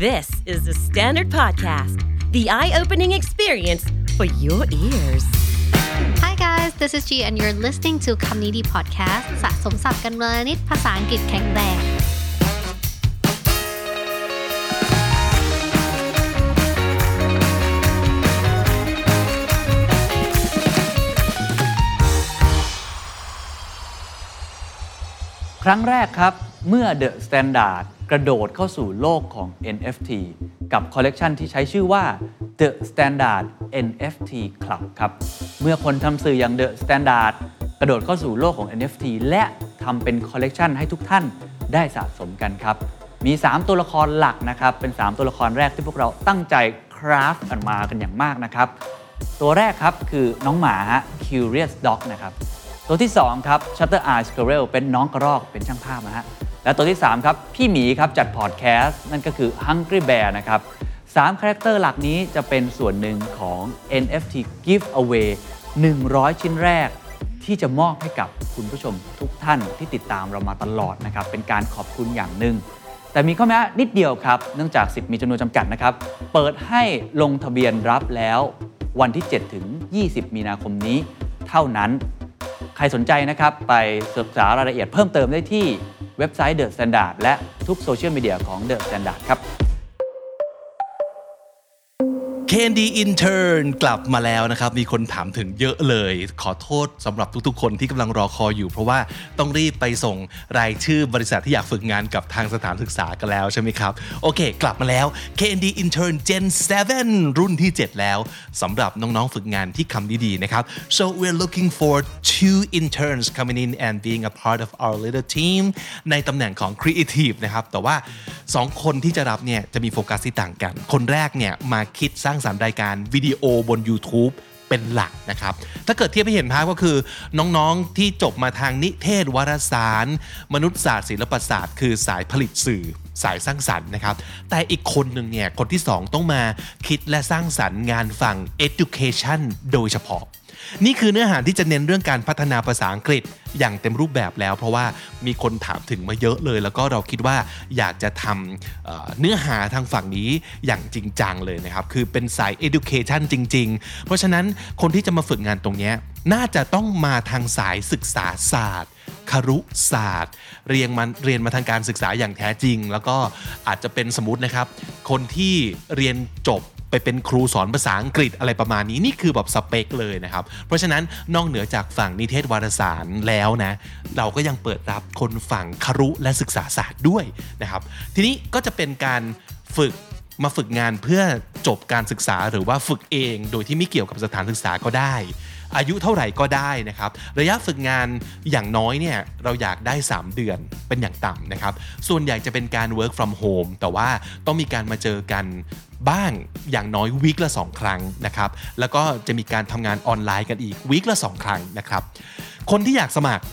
This is the Standard Podcast, the eye opening experience for your ears. Hi guys, this is G and you're listening to คำนี้ดี podcast สะสมศัพท์กันวันละนิดภาษาอังกฤษแข็งแรงครั้งแรกครับ เมื่อ The Standard กระโดดเข้าสู่โลกของ NFT กับคอลเลกชันที่ใช้ชื่อว่า The Standard NFT Club ครับ เมื่อคนทำสื่ออย่าง The Standard กระโดดเข้าสู่โลกของ NFT และทำเป็นคอลเลกชันให้ทุกท่านได้สะสมกันครับ มี 3 ตัวละครหลักนะครับ เป็น 3 ตัวละครแรกที่พวกเราตั้งใจคราฟกันมากันอย่างมากนะครับ ตัวแรกครับคือน้องหมาฮะ Curious Dog นะครับ ตัวที่ 2 ครับ Shutter Eye Squirrel เป็นน้องกระรอกเป็นช่างภาพนะฮะ และตัวที่ 3 ครับ พี่หมีครับจัดพอดแคสต์นั่นก็คือ Hungry Bear นะครับ3 character หลักนี้จะเป็นส่วนหนึ่งของ NFT Giveaway 100 ชิ้นแรก ที่จะมอบให้กับคุณผู้ชมทุกท่านที่ติดตามเรามาตลอดนะครับ เป็นการขอบคุณอย่างหนึ่ง แต่มีข้อแม้นิดเดียวครับ เนื่องจากสิทธิ์มีจำนวนจำกัดนะครับ เปิดให้ลงทะเบียนรับแล้ววันที่ 7 ถึง 20 มีนาคมนี้ เท่านั้น ใครสนใจนะครับ ไปศึกษารายละเอียดเพิ่มเติมได้ที่ เว็บไซต์ The Standard และทุกโซเชียลมีเดียของ The Standard ครับ Candy Intern กลับมาแล้วนะครับ มีคนถามถึงเยอะเลย ขอโทษสำหรับทุกๆ คนที่กำลังรอคอยอยู่ เพราะว่าต้องรีบไปส่งรายชื่อบริษัทที่อยากฝึกงานกับทางสถานศึกษากันแล้วใช่ไหมครับ โอเค กลับมาแล้ว Candy Intern Gen 7 รุ่นที่ 7 แล้วสำหรับน้องๆ ฝึกงานที่คำดีๆ นะครับ so we're looking for two interns coming in and being a part of our little team ในตำแหน่งของ Creative นะครับ แต่ว่า 2 คนที่จะรับเนี่ยจะมีโฟกัสที่ต่างกัน คนแรกเนี่ยมาคิดสร้างสรรค์รายการวิดีโอบน YouTube เป็นหลักนะครับ ถ้าเกิดเทียบให้เห็นภาพก็คือ น้องๆที่จบมาทางนิเทศวารสาร มนุษยศาสตร์ศิลปศาสตร์ คือสายผลิตสื่อสายสร้างสรรค์นะครับ แต่อีกคนหนึ่งเนี่ยคนที่ 2 ต้องมาคิดและสร้างสรรค์งานฝั่ง education โดยเฉพาะ นี่คือเนื้อหาที่จะเน้นเรื่องการพัฒนาภาษาอังกฤษอย่างเต็มรูปแบบแล้ว เพราะว่ามีคนถามถึงมาเยอะเลย แล้วก็เราคิดว่าอยากจะทำเเนื้อหาทางฝั่งนี้อย่างจริงจังเลยนะครับ คือเป็นสาย education จริง ๆ เพราะฉะนั้นคนที่จะมาฝึกงานตรงนี้น่าจะต้องมาทางสายศึกษาศาสตร์ครุศาสตร์ เรียนมันเรียนมาทางการศึกษาอย่างแท้จริง แล้วก็อาจจะเป็นสมมตินะครับ คนที่เรียนจบ ไปเป็นครูสอนภาษาอังกฤษอะไรประมาณนี้นี่คือแบบสเปคเลยนะครับ เพราะฉะนั้นนอกเหนือจากฝั่งนิเทศวารสารแล้วนะ เราก็ยังเปิดรับคนฝั่งครุและศึกษาศาสตร์ด้วยนะครับ ทีนี้ก็จะเป็นการฝึกมาฝึกงานเพื่อจบการศึกษาหรือว่าฝึกเอง โดยที่ไม่เกี่ยวกับสถานศึกษาก็ได้ อายุเท่าไหร่ก็ได้นะครับ ระยะฝึกงานอย่างน้อยเนี่ยเราอยากได้ 3 เดือนเป็นอย่างต่ำนะครับ ส่วนใหญ่จะเป็นการ work from home แต่ว่าต้องมีการมาเจอกันบ้างอย่างน้อยวีคละ 2 ครั้งนะครับ แล้วก็จะมีการทำงานออนไลน์กันอีกวีคละ 2 ครั้งนะครับ คนที่อยากสมัคร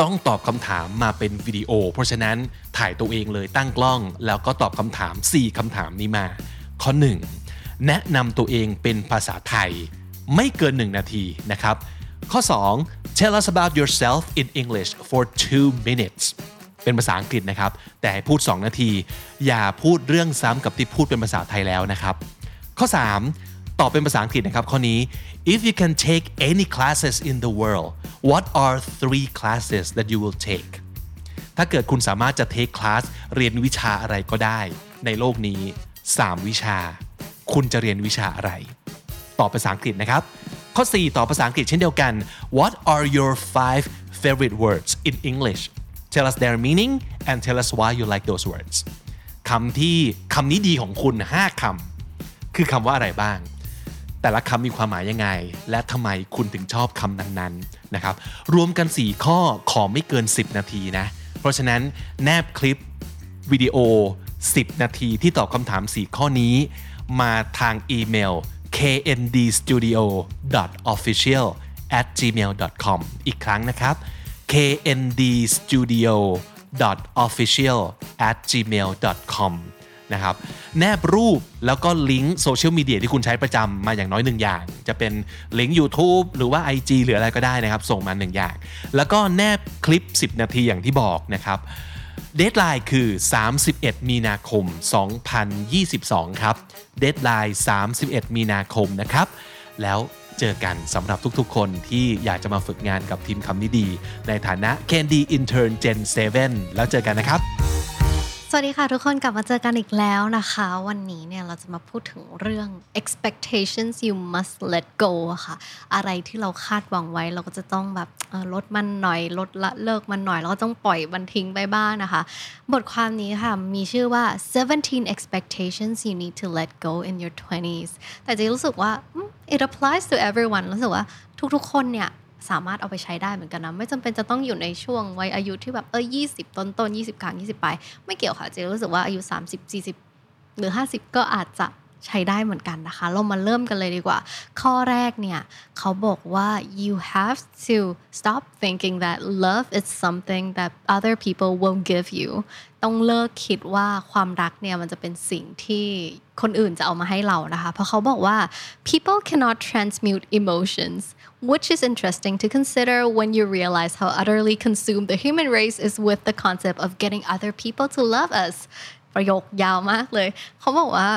ต้องตอบคำถามมาเป็นวิดีโอ เพราะฉะนั้นถ่ายตัวเองเลยตั้งกล้อง แล้วก็ตอบคำถาม 4คำถามนี้มา ข้อ 1 แนะนำตัวเองเป็นภาษาไทย ไม่เกิน 1 นาทีนะครับ ข้อ 2 tell us about yourself in English for two minutes เป็นภาษาอังกฤษนะครับ แต่ให้พูด 2 นาที อย่าพูดเรื่องซ้ำกับที่พูดเป็นภาษาไทยแล้วนะครับ ข้อ 3 ตอบเป็นภาษาอังกฤษนะครับ ข้อนี้ if you can take any classes in the world what are three classes that you will take ถ้าเกิดคุณสามารถจะ take class เรียนวิชาอะไรก็ได้ ในโลกนี้ 3 วิชา คุณจะเรียนวิชาอะไร ตอบภาษาอังกฤษนะครับ ข้อ 4 ตอบภาษาอังกฤษเช่นเดียวกัน What are your five favorite words in English Tell us their meaning and tell us why you like those words คำที่คำนี้ดีของคุณ 5คำคือคำว่าอะไรบ้าง แต่ละคำมีความหมายยังไง และทำไมคุณถึงชอบคำนั้นๆนะครับ รวมกัน 4 ข้อขอไม่เกิน 10 นาทีนะ เพราะฉะนั้นแนบคลิปวิดีโอ 10 นาทีที่ตอบคำถาม 4 ข้อนี้ มาทางอีเมล kndstudio.official at gmail.com อีกครั้งนะครับ kndstudio.official at gmail.com นะครับแนบรูปแล้วก็ลิงก์โซเชียลมีเดียที่คุณใช้ประจำมาอย่างน้อยหนึ่งอย่าง จะเป็นลิงก์ YouTube หรือว่า IG หรืออะไรก็ได้นะครับ ส่งมาหนึ่งอย่าง แล้วก็แนบคลิป 10 นาทีอย่างที่บอกนะครับ deadline คือ 31 มีนาคม 2022 ครับ deadline 31 มีนาคมนะครับ แล้วเจอกันสำหรับทุกๆ คนที่อยากจะมาฝึกงานกับทีมคำนี้ดี ในฐานะ KND Intern Gen 7 แล้วเจอกันนะครับ สวัสดีค่ะ ทุกคนกลับมาเจอกันอีกแล้วนะคะ วันนี้เนี่ยเราจะมาพูดถึงเรื่อง expectations you must let go ค่ะ อะไรที่เราคาดหวังไว้เราก็จะต้องแบบลดมันหน่อยลดละเลิกมันหน่อยแล้วก็ต้องปล่อยมันทิ้งไปบ้างนะคะ บทความนี้ค่ะ มีชื่อว่า 17 expectations you need to let go in your 20s แต่จะรู้สึกว่า it applies to everyone รู้สึกว่าทุกๆคนเนี่ย สามารถเอาไปใช้ได้เหมือนกันนะ ไม่จำเป็นจะต้องอยู่ในช่วงวัยอายุที่แบบเออยี่สิบต้นต้นยี่สิบกลางยี่สิบปลายไม่เกี่ยวค่ะเจรู้สึกว่าอายุสามสิบสี่สิบหรือห้าสิบก็อาจจะ ใช้ได้เหมือนกันนะคะ เรามาเริ่มกันเลยดีกว่า ข้อแรกเนี่ยเขาบอกว่า you have to stop thinking that love is something that other people will give you ต้องเลิกคิดว่าความรักเนี่ยมันจะเป็นสิ่งที่คนอื่นจะเอามาให้เรานะคะ เพราะเขาบอกว่า people cannot transmute emotions which is interesting to consider when you realize how utterly consumed the human race is with the concept of getting other people to love us ประโยคยาวมากเลย เขาบอกว่า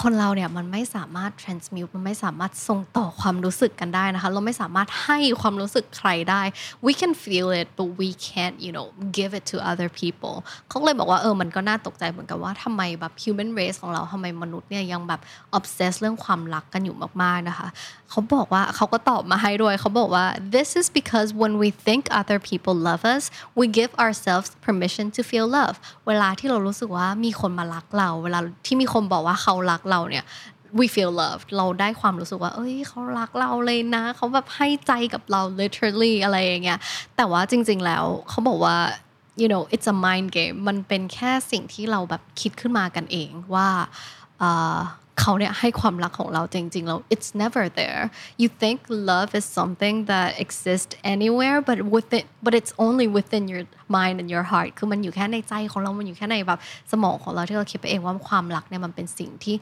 คนเราเนี่ยมันไม่สามารถ transmute มันไม่สามารถส่งต่อความรู้สึกกันได้นะคะ เราไม่สามารถให้ความรู้สึกใครได้ we can feel it but we can't you know give it to other people เขาเลยบอกว่าเออมันก็น่าตกใจเหมือนกันว่าทำไมแบบ human race ของเราทำไมมนุษย์เนี่ยยังแบบ obsess เรื่องความรักกันอยู่มากๆนะคะเขาบอกว่าเขาก็ตอบมาให้ด้วยเขาบอกว่า this is because when we think other people love us we give ourselves permission to feel love เวลาที่เรารู้สึกว่ามีคนมารักเรา เวลาที่มีคนบอกว่าเขารักเราเนี่ย we feel loved เราได้ความรู้สึกว่า เอ้ยเขารักเราเลยนะ เขาแบบให้ใจกับเรา literally อะไรอย่างเงี้ย แต่ว่าจริง ๆ แล้วเขาบอกว่า you know it's a mind game มันเป็นแค่สิ่งที่เราแบบคิดขึ้นมากันเองว่า เขาเนี่ยให้ความรักของเราจริงๆแล้ว it's never there you think love is something that exists anywhere but within but it's only within your mind and your heart คือมันอยู่แค่ในใจของเรา มันอยู่แค่ในแบบสมองของเราที่เราคิดไปเองว่าความรักเนี่ยมันเป็นสิ่งที่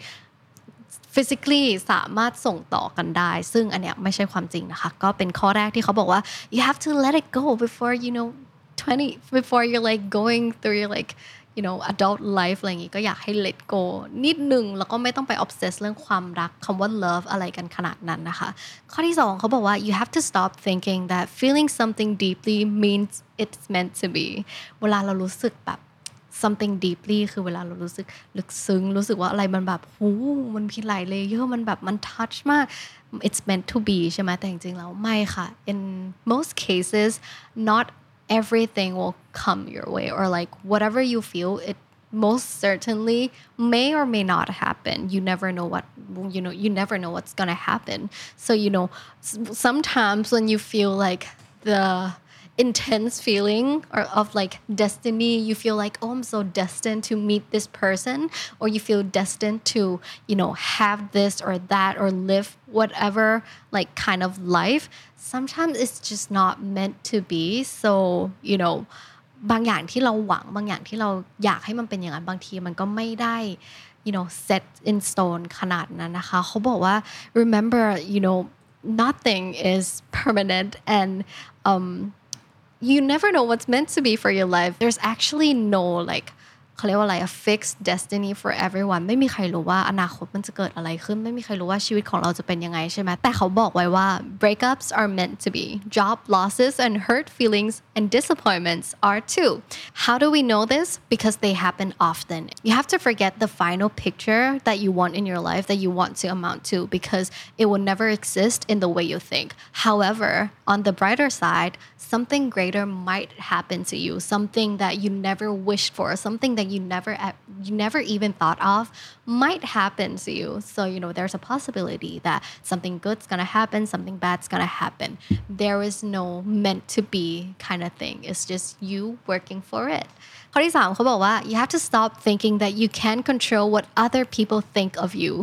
physically สามารถส่งต่อกันได้ ซึ่งอันเนี้ยไม่ใช่ความจริงนะคะ ก็เป็นข้อแรกที่เขาบอกว่า you have to let it go before you know 20 before you're like going through your like you know adult life อะไรอย่างงี้ก็อยากให้ let go นิดนึงแล้วก็ไม่ต้องไป obsess เรื่องความรักคำว่า love อะไรกันขนาดนั้นนะคะ ข้อที่สองเขาบอกว่า you have to stop thinking that feeling something deeply means it's meant to be เวลาเรารู้สึกแบบ something deeply คือเวลาเรารู้สึกลึกซึ้ง รู้สึกว่าอะไรมันแบบหูมันมีหลาย layer มันแบบมัน touch มาก it's meant to be ใช่ไหมแต่จริงๆแล้วไม่ค่ะ in most cases not everything will come your way or like whatever you feel it most certainly may or may not happen. You never know what you know you never know what's gonna happen. So you know sometimes when you feel like the intense feeling or of like destiny you feel like oh i'm so destined to meet this person or you feel destined to you know have this or that or live whatever like kind of life sometimes it's just not meant to be so you know บางอย่างที่เราหวังบางอย่างที่เราอยากให้มันเป็นอย่างนั้นบางทีมันก็ไม่ได้ you know set in stone ขนาดนั้นนะคะเขาบอกว่า remember you know nothing is permanent and um you never know what's meant to be for your life. There's actually no like เขาเรียกว่าอะไร a fixed destiny for everyone ไม่มีใครรู้ว่าอนาคตมันจะเกิดอะไรขึ้น ไม่มีใครรู้ว่าชีวิตของเราจะเป็นยังไงใช่ไหมแต่เขาบอกไว้ว่า breakups are meant to be job losses and hurt feelings and disappointments are too how do we know this because they happen often you have to forget the final picture that you want in your life that you want to amount to because it will never exist in the way you think however on the brighter side something greater might happen to you something that you never wished for something that you never you never even thought of might happen to you so you know there's a possibility that something good's gonna happen something bad's gonna happen there is no meant to be kind of thing it's just you working for it ข้อที่สามเขาบอกว่า you have to stop thinking that you can control what other people think of you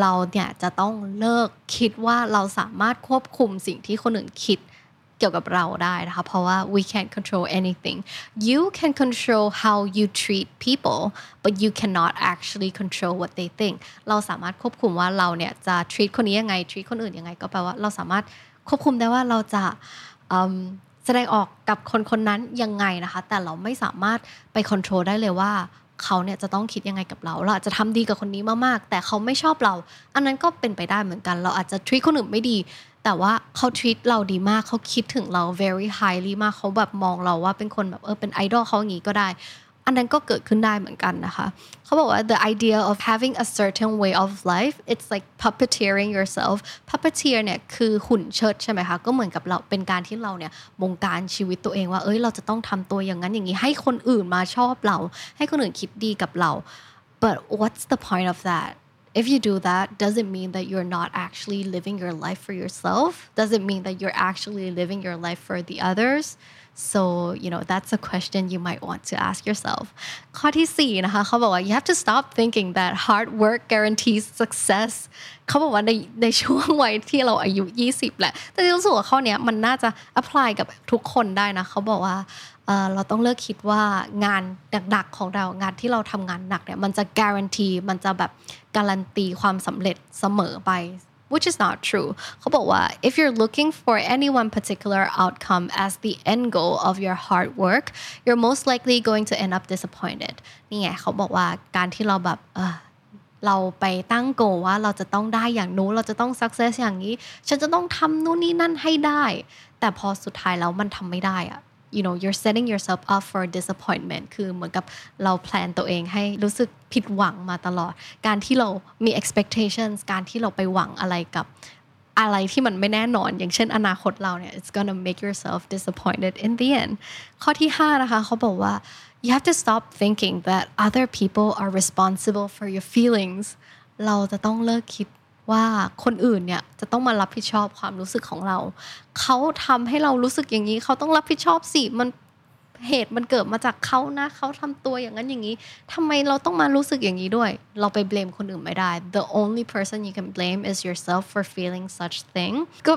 เราเนี่ยจะต้องเลิกคิดว่าเราสามารถควบคุมสิ่งที่คนอื่นคิด เกี่ยวกับเราได้นะคะเพราะว่า we can't control anything you can control how you treat people but you cannot actually control what they think เราสามารถควบคุมว่าเราเนี่ยจะ treat คนนี้ยังไง treat คนอื่นยังไง ก็แปลว่าเราสามารถควบคุมได้ว่าเราจะแสดงออกกับคนคนนั้นยังไงนะคะ แต่เราไม่สามารถไปควบคุมได้เลยว่า เขาเนี่ยจะต้องคิดยังไงกับเราเราอาจจะทำดีกับคนนี้มากๆ แต่เขาไม่ชอบเรา อันนั้นก็เป็นไปได้เหมือนกัน เราอาจจะทวีตคนอื่นไม่ดี แต่ว่าเขาทวีตเราดีมากเขาคิดถึงเรา very highly มากเขาแบบมองเราว่าเป็นคนแบบเออเป็นไอดอลเขาอย่างนี้ก็ได้ อันนั้นก็เกิดขึ้นได้เหมือนกันนะคะเขาบอกว่า the idea of having a certain way of life it's like puppeteering yourself puppeteer เนี่ยคือหุ่นเชิดใช่ไหมคะก็เหมือนกับเราเป็นการที่เราเนี่ยบงการชีวิตตัวเองว่าเอ้ยเราจะต้องทำตัวอย่างนั้นอย่างนี้ให้คนอื่นมาชอบเรา ให้คนอื่นคิดดีกับเรา but what's the point of that if you do that does it mean that you're not actually living your life for yourself does it mean that you're actually living your life for the others so you know that's a question you might want to ask yourself ข้อที่4นะคะเขาบอกว่า you have to stop thinking that hard work guarantees success เขาบอกว่าในในช่วงวัยที่เราอายุ 20 แหละ แต่รู้สึกว่าข้อนี้มันน่าจะ apply กับทุกคนได้นะเขาบอกว่า เราต้องเลิกคิดว่างานหนักๆของเรางานที่เราทำงานหนักเนี่ยมันจะ guarantee มันจะแบบการันตีความสำเร็จเสมอไป which is not true เขาบอกว่า if you're looking for any one particular outcome as the end goal of your hard work you're most likely going to end up disappointed นี่ไงเขาบอกว่าการที่เราแบบเออเราไปตั้งโกว่าเราจะต้องได้อย่างนู้นเราจะต้อง success อย่างนี้ ฉันจะต้องทำนู่นนี่นั่นให้ได้ แต่พอสุดท้ายแล้วมันทำไม่ได้อะ you know you're setting yourself up for disappointment คือเหมือนกับเราแพลนตัวเองให้รู้สึกผิดหวังมาตลอด การที่เรามี expectations การที่เราไปหวังอะไรกับอะไรที่มันไม่แน่นอน อย่างเช่นอนาคตเราเนี่ย it's gonna make yourself disappointed in the end ข้อที่ 5 นะคะเขาบอกว่า you have to stop thinking that other people are responsible for your feelings เราจะต้องเลิกคิด ว่าคนอื่นเนี่ยจะต้องมารับผิดชอบความรู้สึกของเรา เขาทำให้เรารู้สึกอย่างนี้ เขาต้องรับผิดชอบสิมันเหตุมันเกิดมาจากเขานะเขาทำตัวอย่างนั้นอย่างนี้ทำไมเราต้องมารู้สึกอย่างนี้ด้วย เราไปเบลมคนอื่นไม่ได้ the only person you can blame is yourself for feeling such thing ก็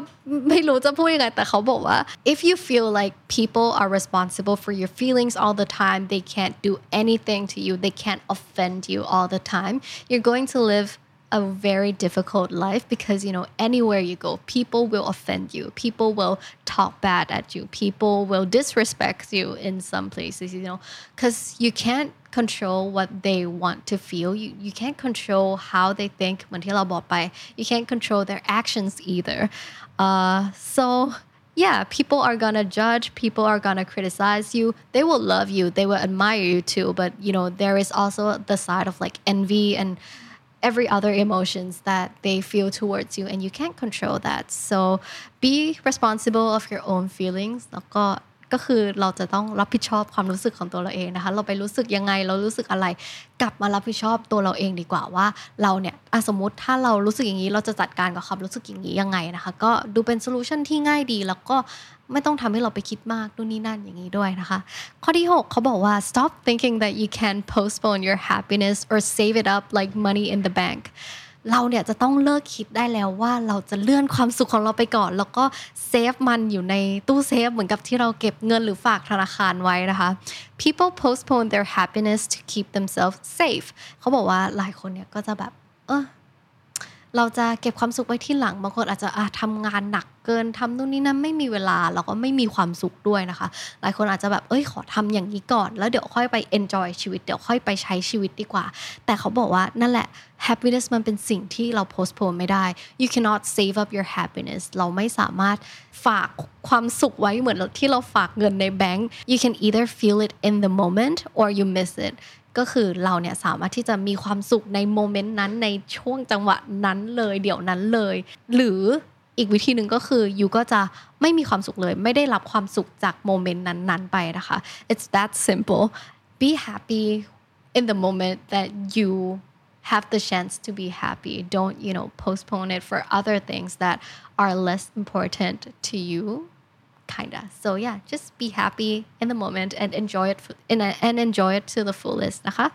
ไม่รู้จะพูดยังไงแต่เขาบอกว่า if you feel like people are responsible for your feelings all the time they can't do anything to you they can't offend you all the time you're going to live a very difficult life because you know anywhere you go people will offend you. People will talk bad at you. People will disrespect you in some places you know because you can't control what they want to feel. You, you can't control how they think. You can't control their actions either. Uh, so yeah, people are gonna judge, people are gonna criticize you. They will love you, they will admire you too. But you know, there is also the side of like envy and every other emotions that they feel towards you and you can't control that so be responsible of your own feelings แล้วก็ ก็คือเราจะต้องรับผิดชอบความรู้สึกของตัวเราเองนะคะ เราไปรู้สึกยังไงเรารู้สึกอะไร กลับมารับผิดชอบตัวเราเองดีกว่าว่าเราเนี่ยสมมติถ้าเรารู้สึกอย่างนี้เราจะจัดการกับความรู้สึกอย่างนี้ยังไงนะคะ ก็ดูเป็น solution ที่ง่ายดีแล้วก็ไม่ต้องทำให้เราไปคิดมากนู่นนี่นั่นอย่างนี้ด้วยนะคะ ข้อที่ 6 เขาบอกว่า stop thinking that you can postpone your happiness or save it up like money in the bank เราเนี่ยจะต้องเลิกคิดได้แล้วว่าเราจะเลื่อนความสุขของเราไปก่อน แล้วก็ save มันอยู่ในตู้เซฟเหมือนกับที่เราเก็บเงินหรือฝากธนาคารไว้นะคะ people postpone their happiness to keep themselves safe เขาบอกว่าหลายคนเนี่ยก็จะแบบ เออเราจะเก็บความสุขไว้ที่หลังบางคนอาจจะะทำงานหนัก เกินทำนู่นนี่นั่นไม่มีเวลาแล้วก็ไม่มีความสุขด้วยนะคะ หลายคนอาจจะแบบเอ้ยขอทำอย่างนี้ก่อน แล้วเดี๋ยวค่อยไป enjoy ชีวิต เดี๋ยวค่อยไปใช้ชีวิตดีกว่า แต่เขาบอกว่านั่นแหละ happiness มันเป็นสิ่งที่เรา postpone ไม่ได้ you cannot save up your happiness เราไม่สามารถฝากความสุขไว้เหมือนที่เราฝากเงินในแบงก์ you can either feel it in the moment or you miss it ก็คือเราเนี่ยสามารถที่จะมีความสุขในโมเมนต์นั้นในช่วงจังหวะนั้นเลย เดี๋ยวนั้นเลย หรือ อีกวิธีหนึ่งก็คือยูก็จะไม่มีความสุขเลย ไม่ได้รับความสุขจากโมเมนต์นั้นๆไปนะคะ it's that simple be happy in the moment that you have the chance to be happy don't you know postpone it for other things that are less important to you kinda so yeah just be happy in the moment and enjoy it in a, and enjoy it to the fullest นะคะ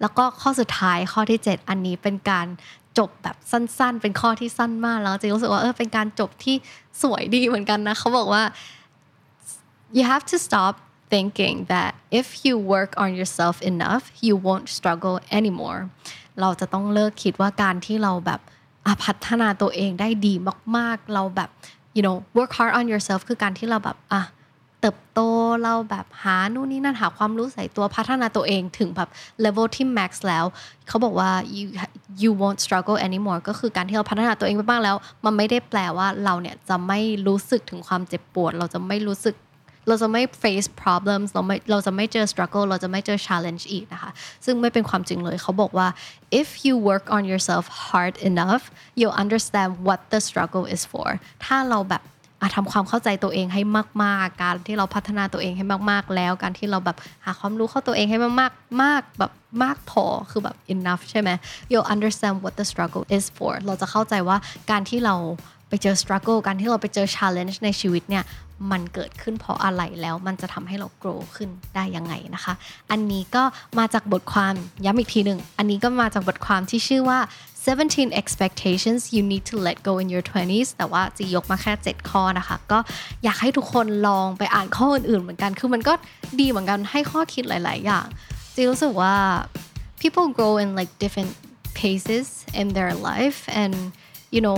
แล้วก็ข้อสุดท้ายข้อที่ 7 อันนี้เป็นการจบแบบสั้นๆ เป็นข้อที่สั้นมากแล้วจริงรู้สึกว่าเออเป็นการจบที่สวยดีเหมือนกันนะเขาบอกว่า you have to stop thinking that if you work on yourself enough you won't struggle anymore เราจะต้องเลิกคิดว่าการที่เราแบบพัฒนาตัวเองได้ดีมาก ๆ เราแบบ you know work hard on yourself คือการที่เราแบบอะ ติบโตเราแบบหานู่นนี่นั่นหาความรู้ใส่ตัวพัฒนาตัวเองถึงแบบ level ที่ max แล้ว เขาบอกว่า you you won't struggle anymore ก็คือการที่เราพัฒนาตัวเองไปบ้างแล้ว มันไม่ได้แปลว่าเราเนี่ยจะไม่รู้สึกถึงความเจ็บปวด เราจะไม่รู้สึกเราจะไม่ face problems เราไม่เราจะไม่เจอ struggle เราจะไม่เจอ challenge อีกนะคะ ซึ่งไม่เป็นความจริงเลยเขาบอกว่า if you work on yourself hard enough you'll understand what the struggle is for ถ้าเราแบบ ทำความเข้าใจตัวเองให้มาก ๆ การที่เราพัฒนาตัวเองให้มาก ๆ แล้ว การที่เราแบบหาความรู้เข้าตัวเองให้มากๆมากแบบมากพอคือแบบ enough ใช่ไหม you'll understand what the struggle is for เราจะเข้าใจว่าการที่เราไปเจอ struggle การที่เราไปเจอ challenge ในชีวิตเนี่ยมันเกิดขึ้นเพราะอะไรแล้วมันจะทำให้เรา grow ขึ้นได้ยังไงนะคะ อันนี้ก็มาจากบทความย้ำอีกทีหนึ่ง อันนี้ก็มาจากบทความที่ชื่อว่า 17 expectations you need to let go in your 20s แต่ว่าจียกมาแค่ 7 ข้อนะคะ ก็อยากให้ทุกคนลองไปอ่านข้ออื่นๆเหมือนกัน คือมันก็ดีเหมือนกันให้ข้อคิดหลาย ๆ อย่าง จีรู้สึกว่า people grow in like different paces in their life and you know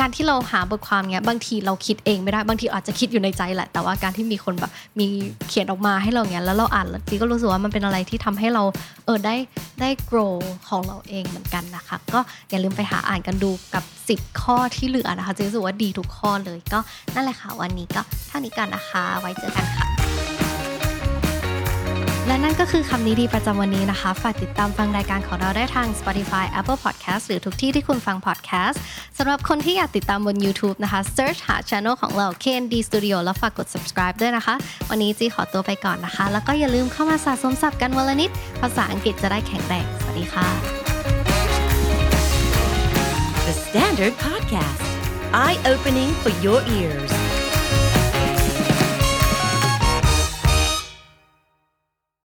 การที่เราหาบทความเงี้ยบางทีเราคิดเองไม่ได้บางทีอาจจะคิดอยู่ในใจแหละ แต่ว่าการที่มีคนแบบมีเขียนออกมาให้เราเงี้ยแล้วเราอ่านแล้วจีก็รู้สึกว่ามันเป็นอะไรที่ทำให้เราเออได้ได้ grow ของเราเองเหมือนกันนะคะ ก็อย่าลืมไปหาอ่านกันดูกับ 10 ข้อที่เหลือนะคะจีรู้สึกว่าดีทุกข้อเลยก็นั่นแหละค่ะวันนี้ก็เท่านี้กันนะคะ ไว้เจอกันค่ะ และนั่นก็คือคำนี้ดีประจำวันนี้นะคะ ฝากติดตามฟังรายการของเราได้ทาง Spotify Apple Podcast หรือทุกที่ที่คุณฟัง podcast สำหรับคนที่อยากติดตามบน YouTube นะคะ search หา channel ของเรา KND Studio แล้วฝากกด subscribe ด้วยนะคะ วันนี้จีขอตัวไปก่อนนะคะ แล้วก็อย่าลืมเข้ามาสะสมศัพท์กันวันละนิด ภาษาอังกฤษจะได้แข็งแรงสวัสดีค่ะ The Standard Podcast, eye opening for your ears.